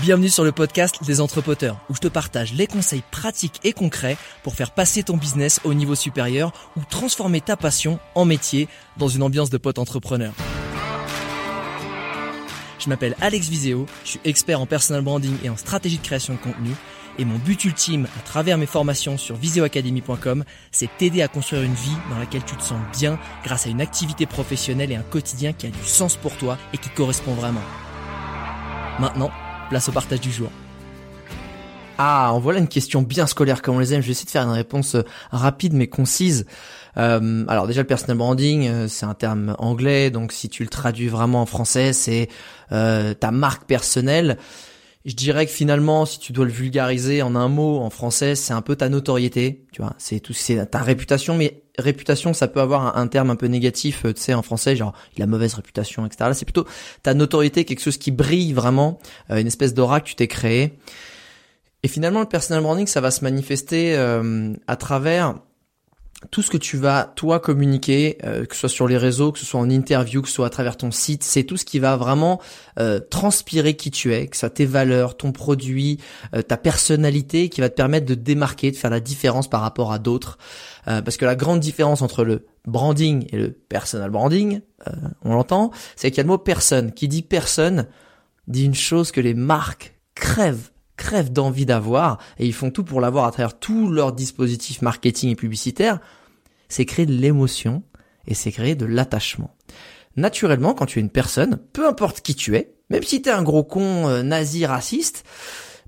Bienvenue sur le podcast des entrepoteurs, où je te partage les conseils pratiques et concrets pour faire passer ton business au niveau supérieur ou transformer ta passion en métier dans une ambiance de pote entrepreneur. Je m'appelle Alex Viseo, je suis expert en personal branding et en stratégie de création de contenu. Et mon but ultime à travers mes formations sur viseoacademy.com, c'est t'aider à construire une vie dans laquelle tu te sens bien grâce à une activité professionnelle et un quotidien qui a du sens pour toi et qui correspond vraiment. Maintenant, place au partage du jour. Ah, en voilà une question bien scolaire comme on les aime. Je vais essayer de faire une réponse euh, rapide mais concise. Euh, alors déjà le personal branding, euh, c'est un terme anglais, donc si tu le traduis vraiment en français, c'est ta marque personnelle. Je dirais que finalement, si tu dois le vulgariser en un mot en français, c'est un peu ta notoriété, tu vois. C'est tout, c'est ta réputation, mais réputation, ça peut avoir un, terme un peu négatif, tu sais, en français, genre il a mauvaise réputation, etc. Là, c'est plutôt ta notoriété, quelque chose qui brille vraiment, une espèce d'aura que tu t'es créé. Et finalement, le personal branding, ça va se manifester euh, à travers tout ce que tu vas toi communiquer, euh, que ce soit sur les réseaux, que ce soit en interview, que ce soit à travers ton site, c'est tout ce qui va vraiment euh, transpirer qui tu es, que ce soit tes valeurs, ton produit, ta personnalité, qui va te permettre de démarquer, de faire la différence par rapport à d'autres. parce que la grande différence entre le branding et le personal branding, on l'entend, c'est qu'il y a le mot personne. Qui dit personne dit une chose que les marques crèvent crèvent d'envie d'avoir et ils font tout pour l'avoir à travers tous leurs dispositifs marketing et publicitaires, c'est créer de l'émotion et c'est créer de l'attachement. Naturellement, quand tu es une personne, peu importe qui tu es, même si tu es un gros con euh, nazi raciste,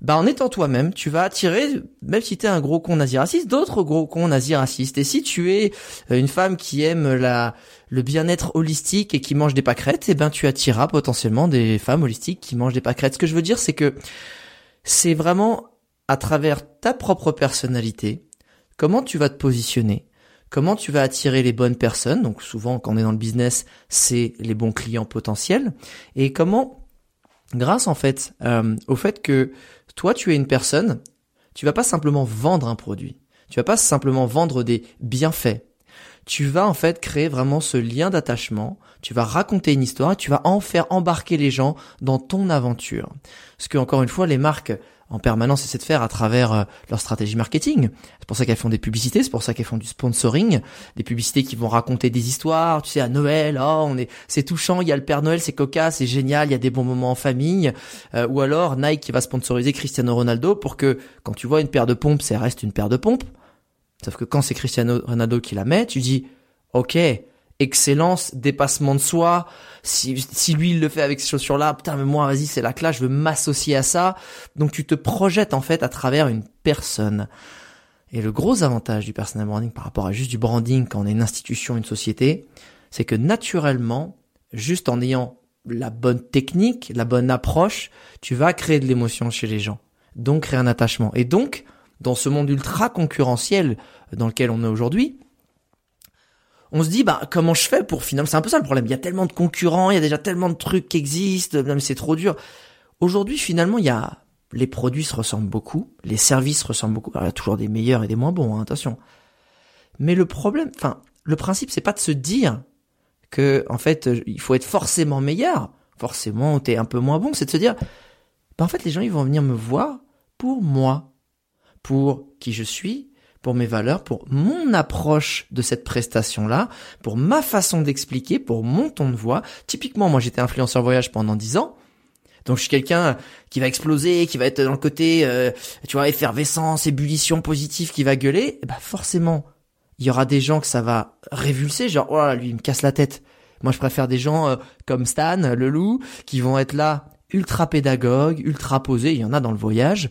bah en étant toi-même, tu vas attirer, même si tu es un gros con nazi raciste, d'autres gros cons nazi racistes. Et si tu es euh, une femme qui aime la le bien-être holistique et qui mange des pâquerettes, eh ben tu attireras potentiellement des femmes holistiques qui mangent des pâquerettes. Ce que je veux dire, c'est que c'est vraiment à travers ta propre personnalité, comment tu vas te positionner, comment tu vas attirer les bonnes personnes, donc souvent quand on est dans le business, c'est les bons clients potentiels, et comment, grâce en fait euh, au fait que toi tu es une personne, tu vas pas simplement vendre un produit, tu vas pas simplement vendre des bienfaits, tu vas en fait créer vraiment ce lien d'attachement, tu vas raconter une histoire, tu vas en faire embarquer les gens dans ton aventure. Ce que encore une fois les marques en permanence essaient de faire à travers euh, leur stratégie marketing. C'est pour ça qu'elles font des publicités, c'est pour ça qu'elles font du sponsoring, des publicités qui vont raconter des histoires, tu sais à Noël, oh, on est c'est touchant, il y a le Père Noël, c'est cocasse, c'est génial, il y a des bons moments en famille euh, ou alors Nike qui va sponsoriser Cristiano Ronaldo pour que quand tu vois une paire de pompes, ça reste une paire de pompes Sauf que quand c'est Cristiano Ronaldo qui la met, tu dis, ok, excellence, dépassement de soi. Si, si lui il le fait avec ces chaussures-là, putain mais moi vas-y c'est la classe, je veux m'associer à ça. Donc tu te projettes en fait à travers une personne. Et le gros avantage du personal branding par rapport à juste du branding quand on est une institution, une société, c'est que naturellement, juste en ayant la bonne technique, la bonne approche, tu vas créer de l'émotion chez les gens. Donc créer un attachement. Et donc, dans ce monde ultra concurrentiel dans lequel on est aujourd'hui, on se dit bah comment je fais pour finalement c'est un peu ça le problème. Il y a tellement de concurrents il y a déjà tellement de trucs qui existent même c'est trop dur. Aujourd'hui finalement il y a les produits se ressemblent beaucoup les services ressemblent beaucoup. Il y a toujours des meilleurs et des moins bons hein, attention. Mais le problème enfin le principe c'est pas de se dire que en fait il faut être forcément meilleur. Forcément t'es un peu moins bon c'est de se dire bah en fait les gens ils vont venir me voir pour moi pour qui je suis, pour mes valeurs, pour mon approche de cette prestation-là, pour ma façon d'expliquer, pour mon ton de voix. Typiquement, moi j'étais influenceur voyage pendant dix ans. Donc je suis quelqu'un qui va exploser, qui va être dans le côté, euh, tu vois, effervescence, ébullition positive, qui va gueuler. bah forcément, il y aura des gens que ça va révulser, genre oh lui il me casse la tête. Moi je préfère des gens euh, comme Stan, le loup, qui vont être là ultra pédagogues, ultra posés. Il y en a dans le voyage.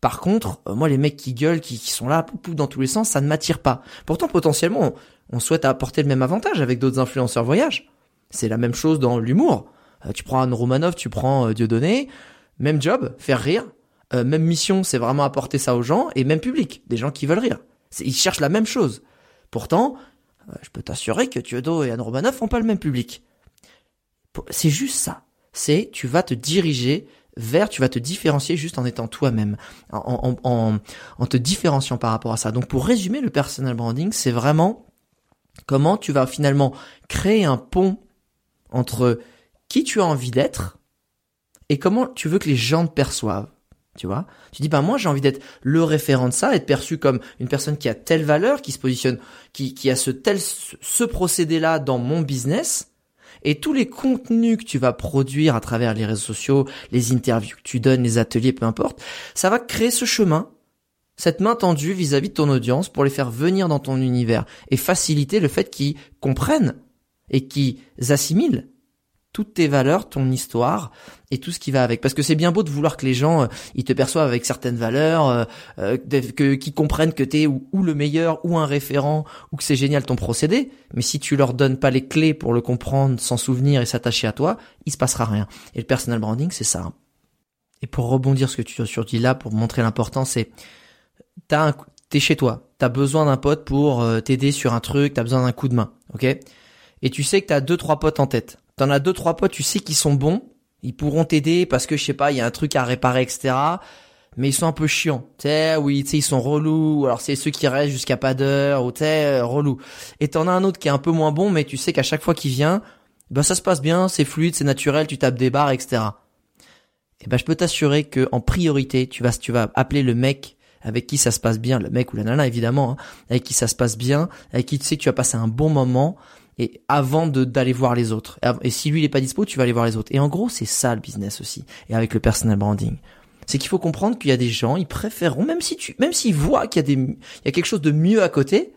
Par contre, euh, moi, les mecs qui gueulent, qui, sont là, pou, dans tous les sens, ça ne m'attire pas. Pourtant, potentiellement, on, souhaite apporter le même avantage avec d'autres influenceurs voyage. C'est la même chose dans l'humour. Euh, tu prends un Romanov, tu prends euh, Dieudonné, même job, faire rire, euh, même mission, c'est vraiment apporter ça aux gens, et même public, des gens qui veulent rire. Ils cherchent la même chose. Pourtant, je peux t'assurer que Diodo et Anne Romanov font pas le même public. C'est juste ça. C'est tu vas te diriger vers, tu vas te différencier juste en étant toi-même, en, en, en, te différenciant par rapport à ça. Donc pour résumer, le personal branding, c'est vraiment comment tu vas finalement créer un pont entre qui tu as envie d'être et comment tu veux que les gens te perçoivent. Tu vois Tu dis, ben moi j'ai envie d'être le référent de ça, être perçu comme une personne qui a telle valeur, qui se positionne, qui, qui a ce tel ce procédé-là dans mon business. Et tous les contenus que tu vas produire à travers les réseaux sociaux, les interviews que tu donnes, les ateliers, peu importe, ça va créer ce chemin, cette main tendue vis-à-vis -vis de ton audience pour les faire venir dans ton univers et faciliter le fait qu'ils comprennent et qu'ils assimilent toutes tes valeurs, ton histoire et tout ce qui va avec. Parce que c'est bien beau de vouloir que les gens euh, ils te perçoivent avec certaines valeurs, euh, euh que qu'ils comprennent que t'es ou, ou le meilleur ou un référent ou que c'est génial ton procédé. Mais si tu leur donnes pas les clés pour le comprendre, s'en souvenir et s'attacher à toi, il se passera rien. Et le personal branding, c'est ça. Et pour rebondir ce que tu as dit là, pour montrer l'importance, c'est t'as t'es chez toi, t'as besoin d'un pote pour euh, t'aider sur un truc, t'as besoin d'un coup de main, ok? Et tu sais que t'as deux trois potes en tête T'en as deux trois potes, tu sais qu'ils sont bons, ils pourront t'aider parce que je sais pas, il y a un truc à réparer, etc. Mais ils sont un peu chiants, tu sais, oui, tu sais, ils sont relous. Alors c'est ceux qui restent jusqu'à pas d'heure, ou sais, euh, relou. Et t'en as un autre qui est un peu moins bon, mais tu sais qu'à chaque fois qu'il vient, ben ça se passe bien, c'est fluide, c'est naturel, tu tapes des barres, etc. Et ben je peux t'assurer que priorité, tu vas, tu vas appeler le mec avec qui ça se passe bien, le mec ou la nana évidemment, hein, avec qui ça se passe bien, avec qui tu sais que tu vas passer un bon moment, et avant de d'aller voir les autres. Et si lui il est pas dispo, tu vas aller voir les autres. Et en gros, c'est ça le business aussi. Et avec le personal branding, c'est qu'il faut comprendre qu'il y a des gens, ils préféreront même si tu même s'ils voient qu'il y a des il y a quelque chose de mieux à côté,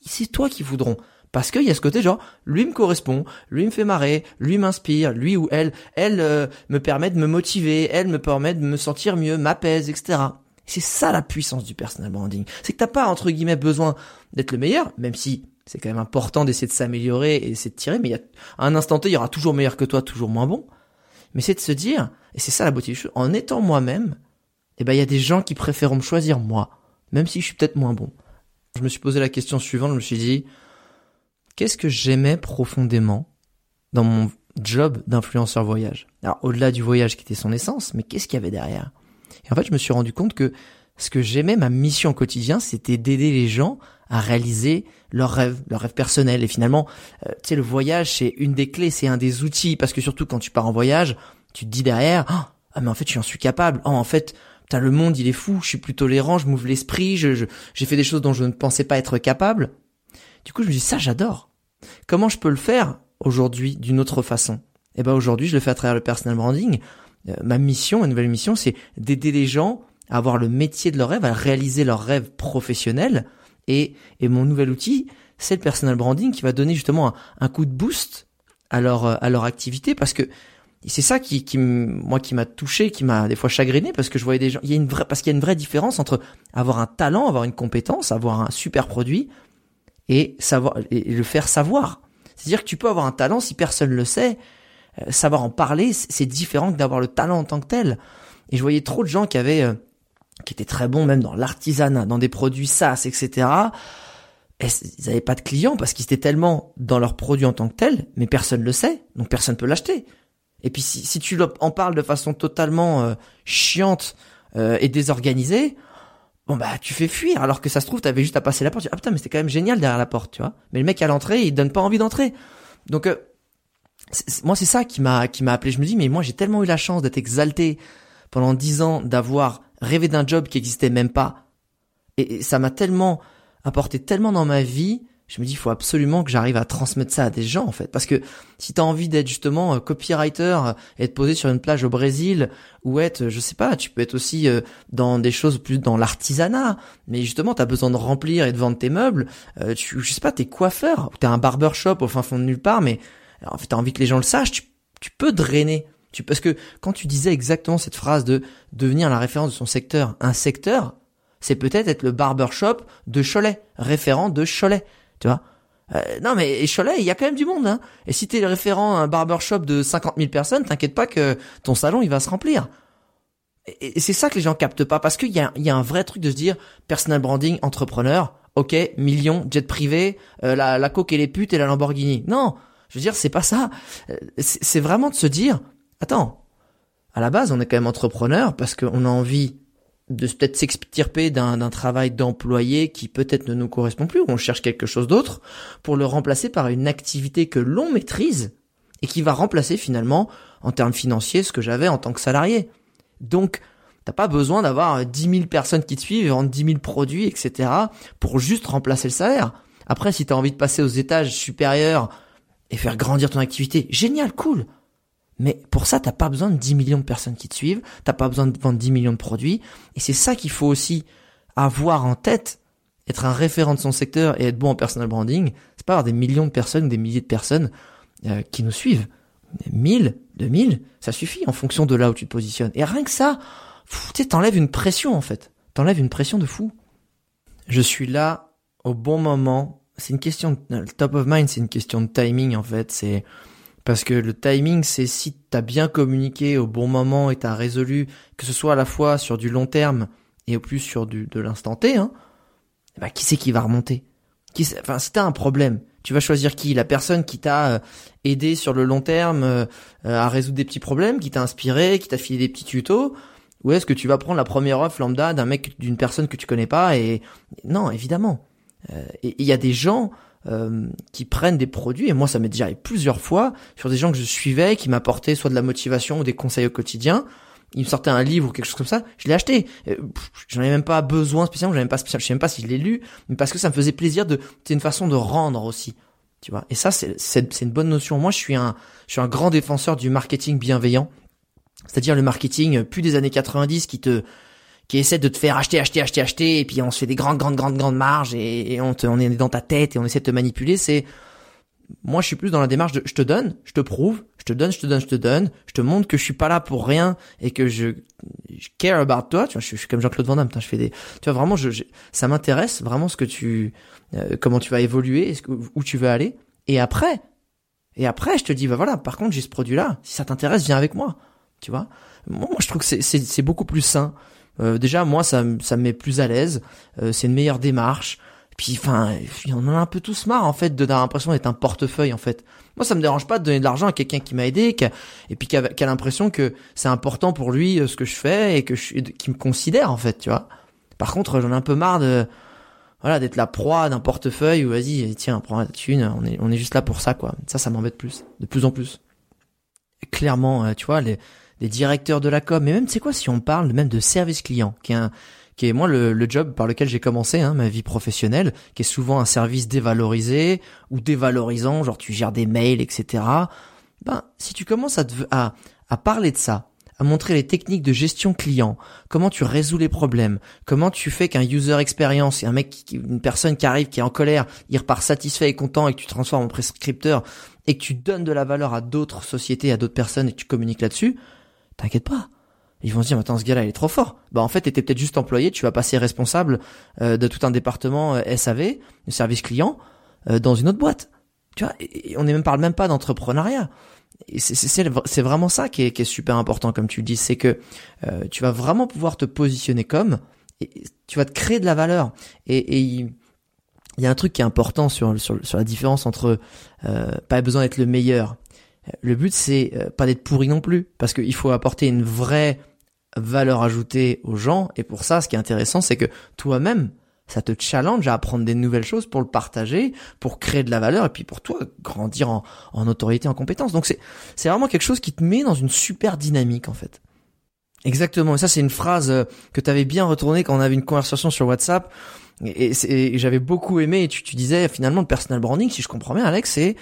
c'est toi qui voudront parce qu'il y a ce côté genre lui me correspond, lui me fait marrer, lui m'inspire, lui ou elle, elle euh, me permet de me motiver, elle me permet de me sentir mieux, m'apaise, etc. C'est ça la puissance du personal branding. C'est que t'as pas entre guillemets besoin d'être le meilleur, même si c'est quand même important d'essayer de s'améliorer et d'essayer de tirer, mais il y a, à un instant T, il y aura toujours meilleur que toi, toujours moins bon. Mais c'est de se dire, et c'est ça la beauté du jeu, en étant moi-même, eh ben, il y a des gens qui préfèrent me choisir moi, même si je suis peut-être moins bon. Je me suis posé la question suivante, je me suis dit, qu'est-ce que j'aimais profondément dans mon job d'influenceur voyage? Alors, au-delà du voyage qui était son essence, mais qu'est-ce qu'il y avait derrière? Et en fait, je me suis rendu compte que ce que j'aimais, ma mission au quotidien, c'était d'aider les gens à réaliser leurs rêves, leurs rêves personnels. Et finalement, euh, tu sais, le voyage, c'est une des clés, c'est un des outils, parce que surtout quand tu pars en voyage, tu te dis derrière, ah, ah mais en fait, je suis capable. Oh, en fait, t'as le monde, il est fou. Je suis plus tolérant, je m'ouvre l'esprit, je, j'ai fait des choses dont je ne pensais pas être capable. Du coup, je me dis ça, j'adore. Comment je peux le faire aujourd'hui d'une autre façon? Eh ben aujourd'hui, je le fais à travers le personal branding. Euh, ma mission, ma nouvelle mission, c'est d'aider les gens à avoir le métier de leur rêve, à réaliser leur rêve professionnel et, et mon nouvel outil, c'est le personal branding qui va donner justement un, coup de boost à leur, à leur activité parce que c'est ça qui, qui, moi, qui m'a touché, qui m'a des fois chagriné parce que je voyais des gens, il y a une vraie, parce qu'il y a une vraie différence entre avoir un talent, avoir une compétence, avoir un super produit et savoir, et le faire savoir. C'est-à-dire que tu peux avoir un talent si personne le sait, euh, savoir en parler, c'est différent que d'avoir le talent en tant que tel. Et je voyais trop de gens qui avaient, euh, qui étaient très bons même dans l'artisanat, dans des produits SaaS, etc. Et ils n'avaient pas de clients parce qu'ils étaient tellement dans leurs produits en tant que tels, mais personne le sait, donc personne peut l'acheter. Et puis si, si, tu en parles de façon totalement euh, chiante euh, et désorganisée, bon bah tu fais fuir. Alors que ça se trouve, t'avais juste à passer la porte. Tu dis, ah putain, mais c'était quand même génial derrière la porte, tu vois. Mais le mec à l'entrée, il donne pas envie d'entrer. Donc euh, moi c'est ça qui m'a qui m'a appelé. Je me dis mais moi j'ai tellement eu la chance d'être exalté pendant dix ans, d'avoir rêver d'un job qui existait même pas. Et ça m'a tellement apporté tellement dans ma vie. Je me dis, il faut absolument que j'arrive à transmettre ça à des gens, en fait. Parce que si t'as envie d'être justement euh, copywriter, euh, être posé sur une plage au Brésil, ou être, je sais pas, tu peux être aussi euh, dans des choses plus dans l'artisanat. Mais justement, t'as besoin de remplir et de vendre tes meubles. Tu, je sais pas, t'es coiffeur, ou t'es un barbershop au fin fond de nulle part, mais en fait, t'as envie que les gens le sachent, tu peux drainer parce que quand tu disais exactement cette phrase de devenir la référence de son secteur, un secteur, c'est peut-être être le barbershop de Cholet, référent de Cholet, tu vois. Euh, non mais Cholet, il y a quand même du monde. Hein. Et si t'es le référent à un barbershop de 50 000 personnes, t'inquiète pas que ton salon il va se remplir. Et, c'est ça que les gens captent pas parce qu'il y a, y a un vrai truc de se dire personal branding, entrepreneur, ok, millions, jet privé, euh, la, la coque et les putes et la Lamborghini. Non, je veux dire c'est pas ça. Euh, c'est vraiment de se dire attends, à la base on est quand même entrepreneur parce qu'on a envie de peut-être s'extirper d'un travail d'employé qui peut-être ne nous correspond plus, ou on cherche quelque chose d'autre, pour le remplacer par une activité que l'on maîtrise et qui va remplacer finalement, en termes financiers, ce que j'avais en tant que salarié. Donc, t'as pas besoin d'avoir 10 000 personnes qui te suivent, vendre 10 000 produits, etc., pour juste remplacer le salaire. Après, si t'as envie de passer aux étages supérieurs et faire grandir ton activité, génial, cool. Mais pour ça, t'as pas besoin de 10 millions de personnes qui te suivent, t'as pas besoin de vendre 10 millions de produits, et c'est ça qu'il faut aussi avoir en tête, être un référent de son secteur et être bon en personal branding, c'est pas avoir des millions de personnes ou des milliers de personnes euh, qui nous suivent. 1000, 2000, ça suffit en fonction de là où tu te positionnes. Et rien que ça, tu t'enlèves une pression en fait. T'enlèves une pression de fou. Je suis là au bon moment. C'est une question, de, le top of mind, c'est une question de timing en fait. C'est parce que le timing, c'est si t'as bien communiqué au bon moment et t'as résolu, que ce soit à la fois sur du long terme et au plus sur du, de l'instant T, hein, bah, qui c'est qui va remonter? Qui, Enfin, si t'as un problème, tu vas choisir qui? La personne qui t'a euh, aidé sur le long terme euh, à résoudre des petits problèmes, qui t'a inspiré, qui t'a filé des petits tutos? Ou est-ce que tu vas prendre la première offre lambda d'un mec, d'une personne que tu connais pas et non, évidemment. Euh, il y a des gens euh, qui prennent des produits, et moi ça m'est déjà arrivé plusieurs fois, sur des gens que je suivais, qui m'apportaient soit de la motivation ou des conseils au quotidien, ils me sortaient un livre ou quelque chose comme ça, je l'ai acheté. Euh, j'en avais même pas besoin spécialement, j'avais même pas spécial, je sais même pas si je l'ai lu, mais parce que ça me faisait plaisir de, c'est une façon de rendre aussi, tu vois. Et ça c'est c'est une bonne notion. Moi je suis un je suis un grand défenseur du marketing bienveillant, c'est-à-dire le marketing plus des années 90 qui te qui essaie de te faire acheter, acheter, acheter, acheter, et puis on se fait des grandes, grandes, grandes, grandes marges, et, on, te, on est dans ta tête, et on essaie de te manipuler, c'est... Moi, je suis plus dans la démarche de je te donne, je te prouve, je te donne, je te donne, je te donne, je te montre que je suis pas là pour rien et que je, je care about toi. Tu vois, je, suis comme Jean-Claude Van Damme. je fais des, tu vois vraiment, je, ça m'intéresse vraiment ce que tu, euh, comment tu vas évoluer, où tu veux aller. Et après, et après, je te dis, bah voilà, par contre, j'ai ce produit-là. Si ça t'intéresse, viens avec moi. Tu vois. Moi, je trouve que c'est beaucoup plus sain. Euh, déjà, moi, ça, ça me met plus à l'aise. Euh, c'est une meilleure démarche. Puis, enfin, on en a un peu tous marre en fait de d'avoir l'impression d'être un portefeuille en fait. Moi, ça me dérange pas de donner de l'argent à quelqu'un qui m'a aidé, qui et puis qui a, a l'impression que c'est important pour lui euh, ce que je fais et que je, qui me considère en fait, tu vois. Par contre, j'en ai un peu marre de voilà d'être la proie d'un portefeuille où vas-y, tiens, prends la thune, on est on est juste là pour ça quoi. Ça, ça m'embête plus, de plus en plus. clairement, tu vois, les des directeurs de la com, mais même, c'est quoi, si on parle même de service client, qui est un, qui est moi le, job par lequel j'ai commencé hein, ma vie professionnelle, qui est souvent un service dévalorisé ou dévalorisant, genre tu gères des mails, etc. Ben, si tu commences à, à, à parler de ça, à montrer les techniques de gestion client, comment tu résous les problèmes, comment tu fais qu'un user experience, un mec, une personne qui arrive, qui est en colère, il repart satisfait et content et que tu transformes en prescripteur et que tu donnes de la valeur à d'autres sociétés, à d'autres personnes et que tu communiques là-dessus, t'inquiète pas. Ils vont se dire, attends, ce gars-là, il est trop fort. Bah, en fait, t'étais peut-être juste employé, tu vas passer responsable euh, de tout un département euh, SAV, de service client, euh, dans une autre boîte. Tu vois, et, on ne parle même pas d'entrepreneuriat. C'est vraiment ça qui est, super important, comme tu le dis, c'est que tu vas vraiment pouvoir te positionner comme, tu vas te créer de la valeur. Et, il y a un truc qui est important sur, sur, sur la différence entre pas besoin d'être le meilleur le but c'est euh, pas d'être pourri non plus, parce qu'il faut apporter une vraie valeur ajoutée aux gens. Et pour ça, ce qui est intéressant, c'est que toi-même, ça te challenge à apprendre des nouvelles choses pour le partager, pour créer de la valeur et puis pour toi grandir en, en autorité, en compétence. Donc c'est c'est vraiment quelque chose qui te met dans une super dynamique en fait. Exactement. Et ça c'est une phrase euh, que tu avais bien retournée quand on avait une conversation sur WhatsApp. Et, et j'avais beaucoup aimé. Et tu, tu disais finalement le personal branding, si je comprends bien, Alex, c'est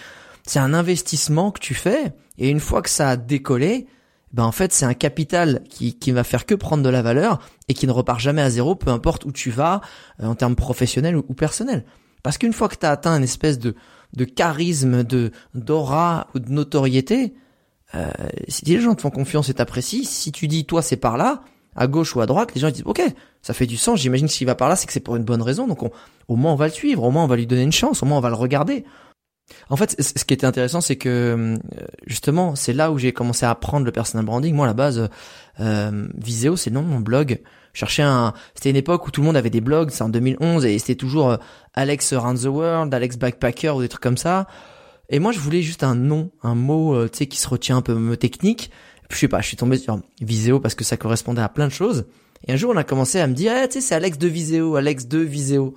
c'est un investissement que tu fais et une fois que ça a décollé, ben en fait c'est un capital qui qui va faire que prendre de la valeur et qui ne repart jamais à zéro, peu importe où tu vas euh, en termes professionnels ou, personnels. Parce qu'une fois que tu as atteint une espèce de de charisme, de d'aura ou de notoriété, euh, si les gens te font confiance et t'apprécient, si tu dis toi c'est par là, à gauche ou à droite, les gens disent ok, ça fait du sens. J'imagine s'il va par là, c'est que c'est pour une bonne raison. Donc au moins on va le suivre, au moins on va lui donner une chance, au moins on va le regarder. En fait, ce qui était intéressant, c'est que euh, justement, c'est là où j'ai commencé à apprendre le personal branding. Moi, à la base, euh, Viseo, c'est le nom de mon blog. Je cherchais un. C'était une époque où tout le monde avait des blogs. C'est en 2011 et c'était toujours euh, Alex Around the World, Alex Backpacker ou des trucs comme ça. Et moi, je voulais juste un nom, un mot, euh, tu sais, qui se retient un peu technique. je sais pas, je suis tombé sur Viseo parce que ça correspondait à plein de choses. Et un jour, on a commencé à me dire, eh, tu sais, c'est Alex de Viseo, Alex de Viseo.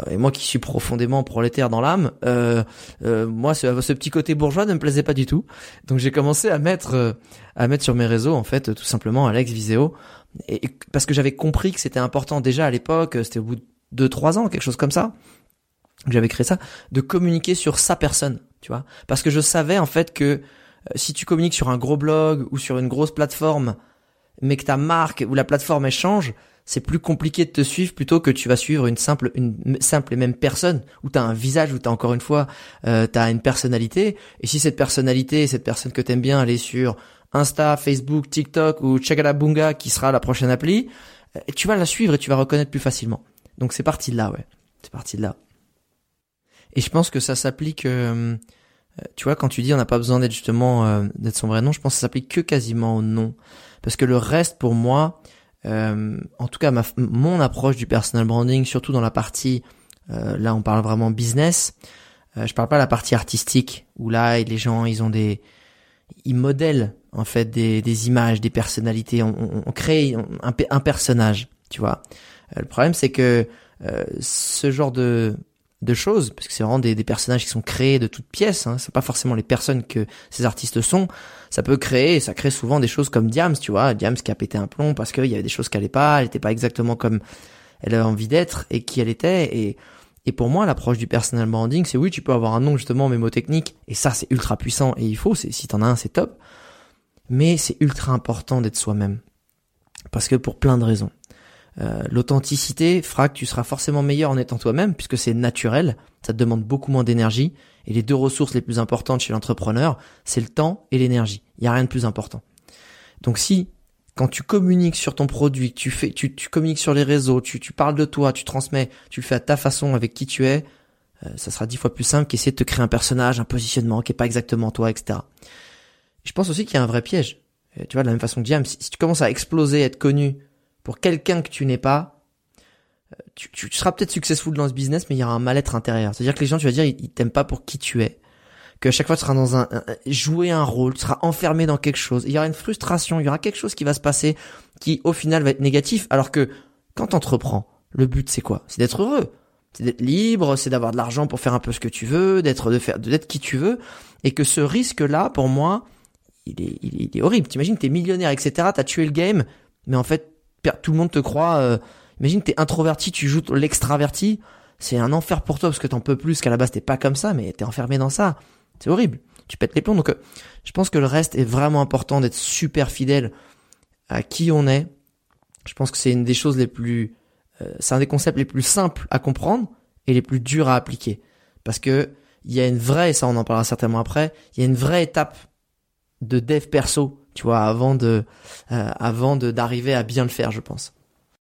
Euh, et moi qui suis profondément prolétaire dans l'âme, euh, euh, moi ce, petit côté bourgeois ne me plaisait pas du tout. Donc j'ai commencé à mettre à mettre sur mes réseaux en fait tout simplement Alex Viseo et, parce que j'avais compris que c'était important déjà à l'époque, c'était au bout de deux trois ans quelque chose comme ça. J'avais créé ça de communiquer sur sa personne, tu vois, parce que je savais en fait que si tu communiques sur un gros blog ou sur une grosse plateforme, mais que ta marque ou la plateforme elle change, c'est plus compliqué de te suivre plutôt que tu vas suivre une simple une simple et même personne où tu as un visage où tu as encore une fois euh, tu as une personnalité et si cette personnalité cette personne que t'aimes bien elle est sur Insta, Facebook, TikTok ou Chagalabunga qui sera la prochaine appli euh, tu vas la suivre et tu vas reconnaître plus facilement. Donc c'est parti de là ouais. C'est parti de là. Et je pense que ça s'applique euh, tu vois quand tu dis on n'a pas besoin d'être justement euh, d'être son vrai nom, je pense que ça s'applique que quasiment au nom parce que le reste pour moi euh, en tout cas ma, mon approche du personal branding, surtout dans la partie, euh, là on parle vraiment business, euh, je parle pas de la partie artistique, où là les gens ils ont des... Ils modèlent en fait des, des images, des personnalités, on, on, crée un, un, personnage, tu vois. Euh, le problème c'est que ce genre de, de choses, parce que c'est vraiment des, des, personnages qui sont créés de toutes pièces, hein, c'est pas forcément les personnes que ces artistes sont, ça peut créer, ça crée souvent des choses comme Diams, tu vois, Diams qui a pété un plomb parce qu'il y avait des choses qui allaient pas, elle était pas exactement comme elle avait envie d'être et qui elle était, et, et pour moi, l'approche du personal branding, c'est oui, tu peux avoir un nom justement mémotechnique, et ça c'est ultra puissant et il faut, si t'en as un, c'est top, mais c'est ultra important d'être soi-même. Parce que pour plein de raisons. Euh, l'authenticité fera que tu seras forcément meilleur en étant toi-même puisque c'est naturel, ça te demande beaucoup moins d'énergie et les deux ressources les plus importantes chez l'entrepreneur, c'est le temps et l'énergie. Il y a rien de plus important. Donc si quand tu communiques sur ton produit, tu fais tu, tu communiques sur les réseaux, tu, tu parles de toi, tu transmets, tu le fais à ta façon avec qui tu es, euh, ça sera dix fois plus simple qu'essayer de te créer un personnage, un positionnement qui est pas exactement toi, etc. Je pense aussi qu'il y a un vrai piège. tu vois, de la même façon que James, si tu commences à exploser, être connu pour quelqu'un que tu n'es pas, euh, tu, tu, seras peut-être successful dans ce business, mais il y aura un mal-être intérieur. C'est-à-dire que les gens, tu vas dire, ils, t'aiment pas pour qui tu es. Que à chaque fois, tu seras dans un, jouer un rôle, tu seras enfermé dans quelque chose. Il y aura une frustration, il y aura quelque chose qui va se passer qui, au final, va être négatif. Alors que quand t'entreprends, le but, c'est quoi? C'est d'être heureux. C'est d'être libre, c'est d'avoir de l'argent pour faire un peu ce que tu veux, d'être de faire d'être qui tu veux, et que ce risque-là, pour moi, il est, il est, il est horrible. T'imagines, t'es millionnaire, etc. T'as tué le game, mais en fait, tout le monde te croit. Euh, imagine t'es introverti, tu joues l'extraverti, c'est un enfer pour toi parce que t'en peux plus qu'à la base t'es pas comme ça, mais t'es enfermé dans ça. C'est horrible. Tu pètes les plombs. Donc, euh, je pense que le reste est vraiment important d'être super fidèle à qui on est. Je pense que c'est une des choses les plus, euh, c'est un des concepts les plus simples à comprendre et les plus durs à appliquer. Parce que il y a une vraie, ça on en parlera certainement après, il y a une vraie étape de dev perso tu vois, avant de, euh, avant de d'arriver à bien le faire, je pense.